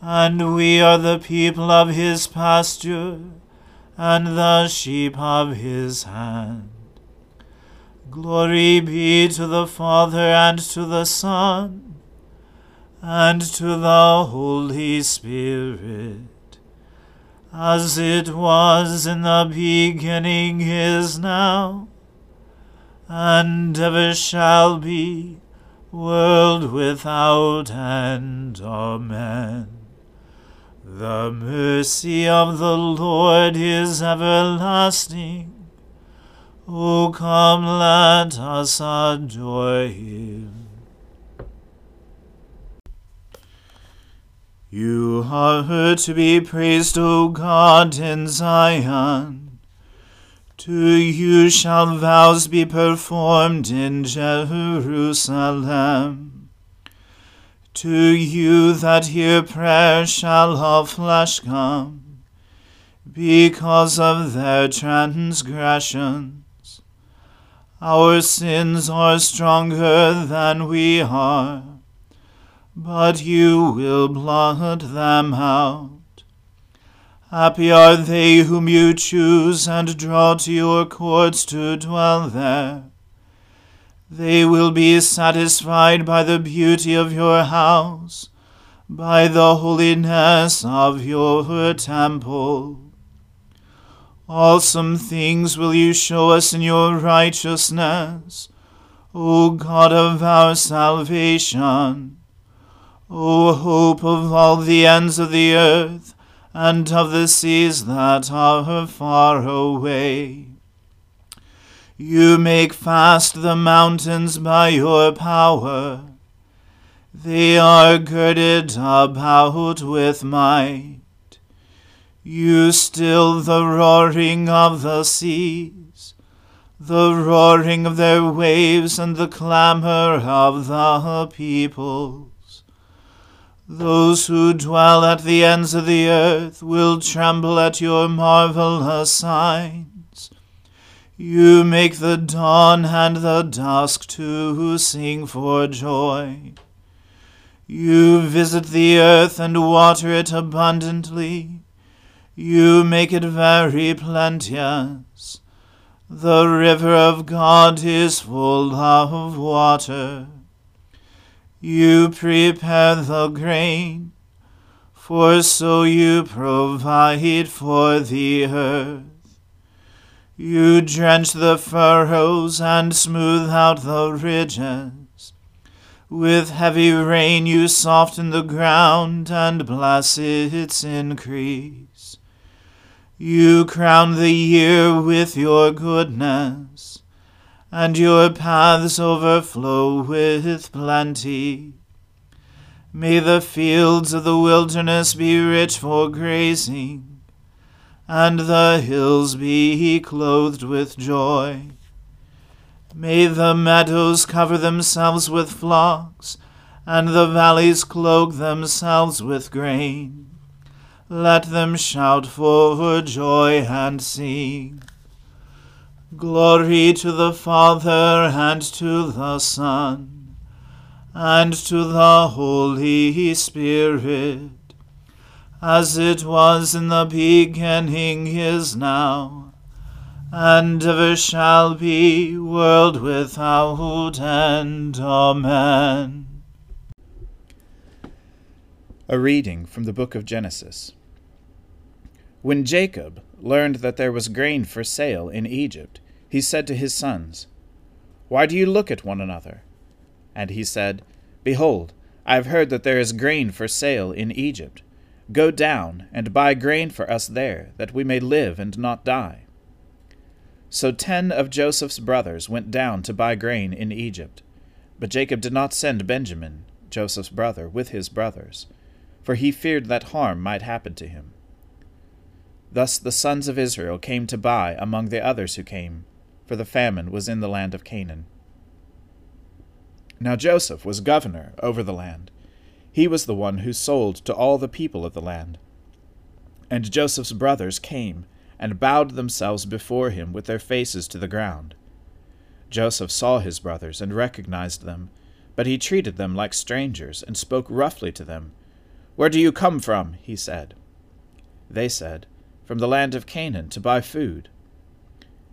and we are the people of his pasture, and the sheep of his hand. Glory be to the Father and to the Son and to the Holy Spirit, as it was in the beginning is now, and ever shall be, world without end. Amen. The mercy of the Lord is everlasting. O come, let us adore him. You are to be praised, O God, in Zion. To you shall vows be performed in Jerusalem. To you that hear prayer shall all flesh come, because of their transgressions. Our sins are stronger than we are but you will blot them out. Happy are they whom you choose and draw to your courts to dwell there. They will be satisfied by the beauty of your house, by the holiness of your temple. Awesome things will you show us in your righteousness, O God of our salvation. O hope of all the ends of the earth, and of the seas that are far away. You make fast the mountains by your power. They are girded about with might. You still the roaring of the seas, the roaring of their waves, and the clamor of the peoples. Those who dwell at the ends of the earth will tremble at your marvelous signs. You make the dawn and the dusk to sing for joy. You visit the earth and water it abundantly. You make it very plenteous. The river of God is full of water. You prepare the grain, for so you provide for the earth. You drench the furrows and smooth out the ridges. With heavy rain you soften the ground and bless its increase. You crown the year with your goodness, and your paths overflow with plenty. May the fields of the wilderness be rich for grazing, and the hills be clothed with joy. May the meadows cover themselves with flocks, and the valleys cloak themselves with grain. Let them shout for joy and sing. Glory to the Father and to the Son and to the Holy Spirit, as it was in the beginning is now, and ever shall be, world without end. Amen. A reading from the book of Genesis. When Jacob learned that there was grain for sale in Egypt, he said to his sons, Why do you look at one another? And he said, Behold, I have heard that there is grain for sale in Egypt. Go down and buy grain for us there, that we may live and not die. So ten of Joseph's brothers went down to buy grain in Egypt. But Jacob did not send Benjamin, Joseph's brother, with his brothers for he feared that harm might happen to him. Thus the sons of Israel came to buy among the others who came, for the famine was in the land of Canaan. Now Joseph was governor over the land. He was the one who sold to all the people of the land. And Joseph's brothers came and bowed themselves before him with their faces to the ground. Joseph saw his brothers and recognized them, but he treated them like strangers and spoke roughly to them where do you come from? he said. They said, From the land of Canaan to buy food.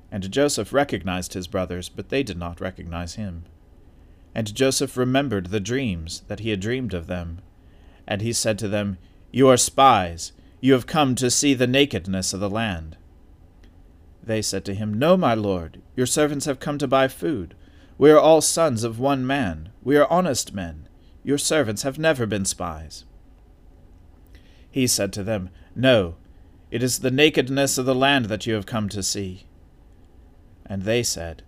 And Joseph recognized his brothers, but they did not recognize him. And Joseph remembered the dreams that he had dreamed of them. And he said to them, You are spies. You have come to see the nakedness of the land. They said to him, No, my lord, your servants have come to buy food. We are all sons of one man. We are honest men. Your servants have never been spies. He said to them, No, it is the nakedness of the land that you have come to see. And they said,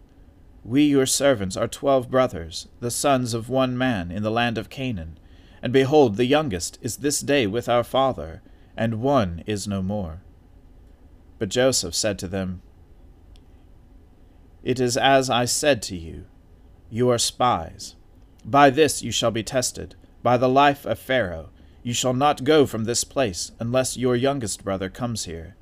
We your servants are twelve brothers, the sons of one man in the land of Canaan. And behold, the youngest is this day with our father, and one is no more. But Joseph said to them, It is as I said to you, you are spies. By this you shall be tested, by the life of Pharaoh you shall not go from this place unless your youngest brother comes here.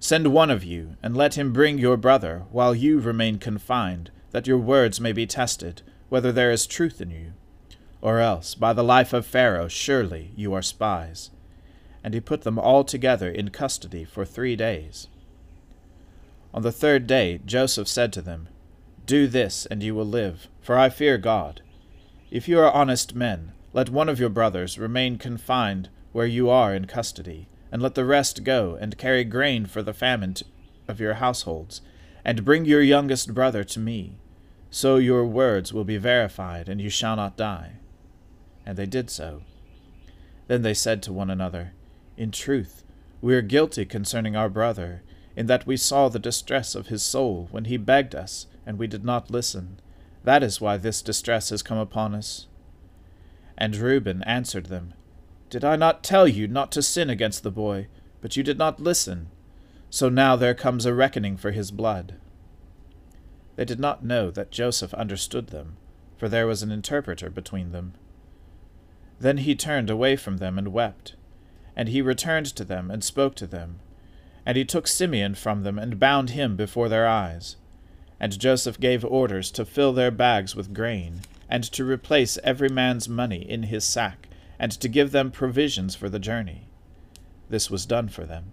Send one of you, and let him bring your brother, while you remain confined, that your words may be tested, whether there is truth in you. Or else, by the life of Pharaoh, surely you are spies. And he put them all together in custody for three days. On the third day Joseph said to them, Do this, and you will live, for I fear God. If you are honest men, let one of your brothers remain confined where you are in custody, and let the rest go and carry grain for the famine of your households, and bring your youngest brother to me. So your words will be verified, and you shall not die. And they did so. Then they said to one another, In truth, we are guilty concerning our brother, in that we saw the distress of his soul when he begged us, and we did not listen. That is why this distress has come upon us. And Reuben answered them, Did I not tell you not to sin against the boy? But you did not listen. So now there comes a reckoning for his blood. They did not know that Joseph understood them, for there was an interpreter between them. Then he turned away from them and wept. And he returned to them and spoke to them. And he took Simeon from them and bound him before their eyes. And Joseph gave orders to fill their bags with grain and to replace every man's money in his sack, and to give them provisions for the journey. This was done for them.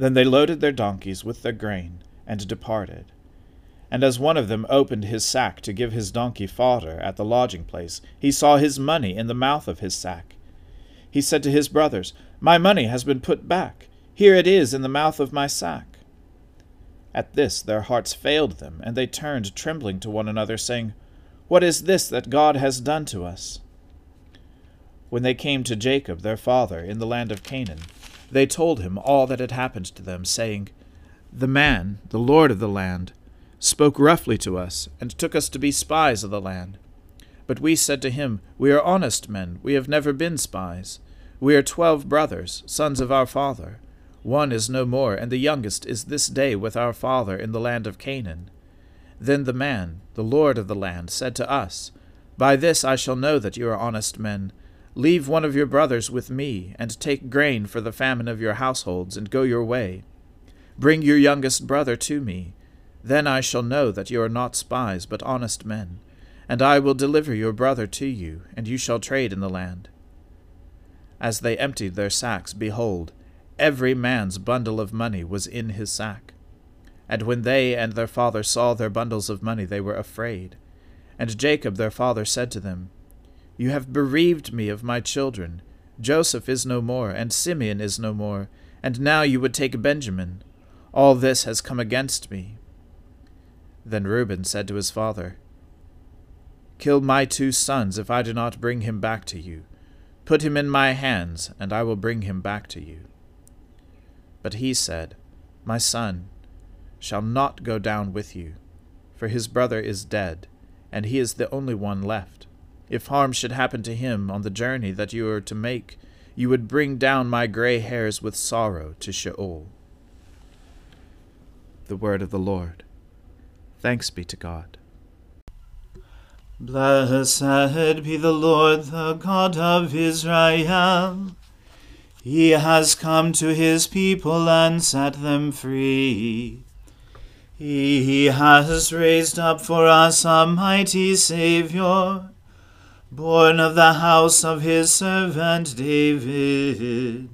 Then they loaded their donkeys with their grain, and departed. And as one of them opened his sack to give his donkey fodder at the lodging place, he saw his money in the mouth of his sack. He said to his brothers, My money has been put back. Here it is in the mouth of my sack. At this their hearts failed them, and they turned trembling to one another, saying, What is this that God has done to us? When they came to Jacob their father in the land of Canaan, they told him all that had happened to them, saying, The man, the Lord of the land, spoke roughly to us, and took us to be spies of the land. But we said to him, We are honest men, we have never been spies. We are twelve brothers, sons of our father. One is no more, and the youngest is this day with our father in the land of Canaan. Then the man, the Lord of the land, said to us, By this I shall know that you are honest men. Leave one of your brothers with me, and take grain for the famine of your households, and go your way. Bring your youngest brother to me then I shall know that you are not spies, but honest men, and I will deliver your brother to you, and you shall trade in the land. As they emptied their sacks, behold, every man's bundle of money was in his sack. And when they and their father saw their bundles of money, they were afraid. And Jacob their father said to them, You have bereaved me of my children. Joseph is no more, and Simeon is no more, and now you would take Benjamin. All this has come against me. Then Reuben said to his father, Kill my two sons if I do not bring him back to you. Put him in my hands, and I will bring him back to you. But he said, My son shall not go down with you, for his brother is dead, and he is the only one left. If harm should happen to him on the journey that you are to make, you would bring down my gray hairs with sorrow to Sheol. The word of the Lord. Thanks be to God. Blessed be the Lord, the God of Israel. He has come to his people and set them free. He has raised up for us a mighty Saviour, born of the house of his servant David.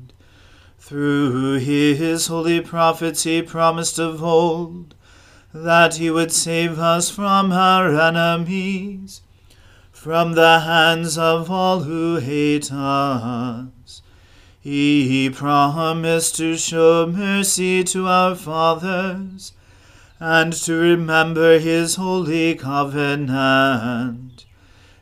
Through his holy prophets he promised of old that he would save us from our enemies, from the hands of all who hate us. He promised to show mercy to our fathers, and to remember his holy covenant.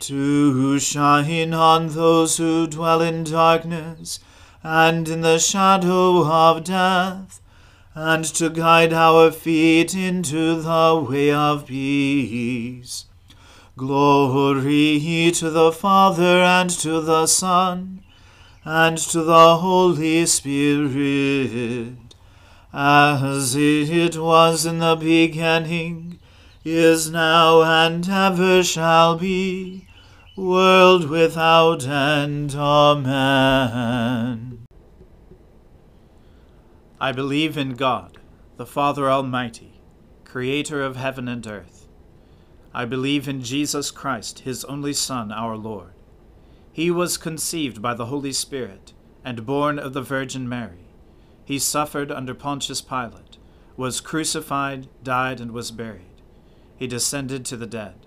to shine on those who dwell in darkness and in the shadow of death and to guide our feet into the way of peace. Glory to the Father and to the Son and to the Holy Spirit, as it was in the beginning, is now, and ever shall be, world without end. Amen. I believe in God, the Father Almighty, creator of heaven and earth. I believe in Jesus Christ, his only Son, our Lord. He was conceived by the Holy Spirit and born of the Virgin Mary. He suffered under Pontius Pilate, was crucified, died, and was buried. He descended to the dead.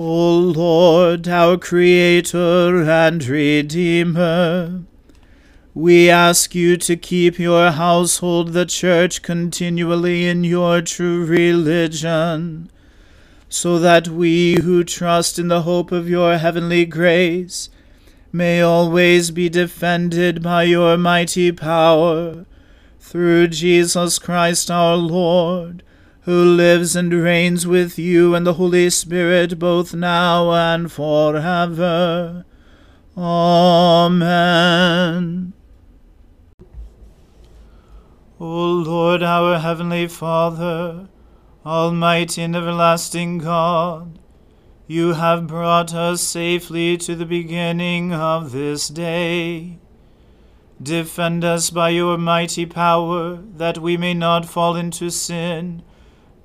O Lord, our Creator and Redeemer, we ask you to keep your household, the church, continually in your true religion, so that we who trust in the hope of your heavenly grace may always be defended by your mighty power, through Jesus Christ our Lord, who lives and reigns with you and the Holy Spirit both now and forever. Amen. O Lord, our heavenly Father, almighty and everlasting God, you have brought us safely to the beginning of this day. Defend us by your mighty power, that we may not fall into sin,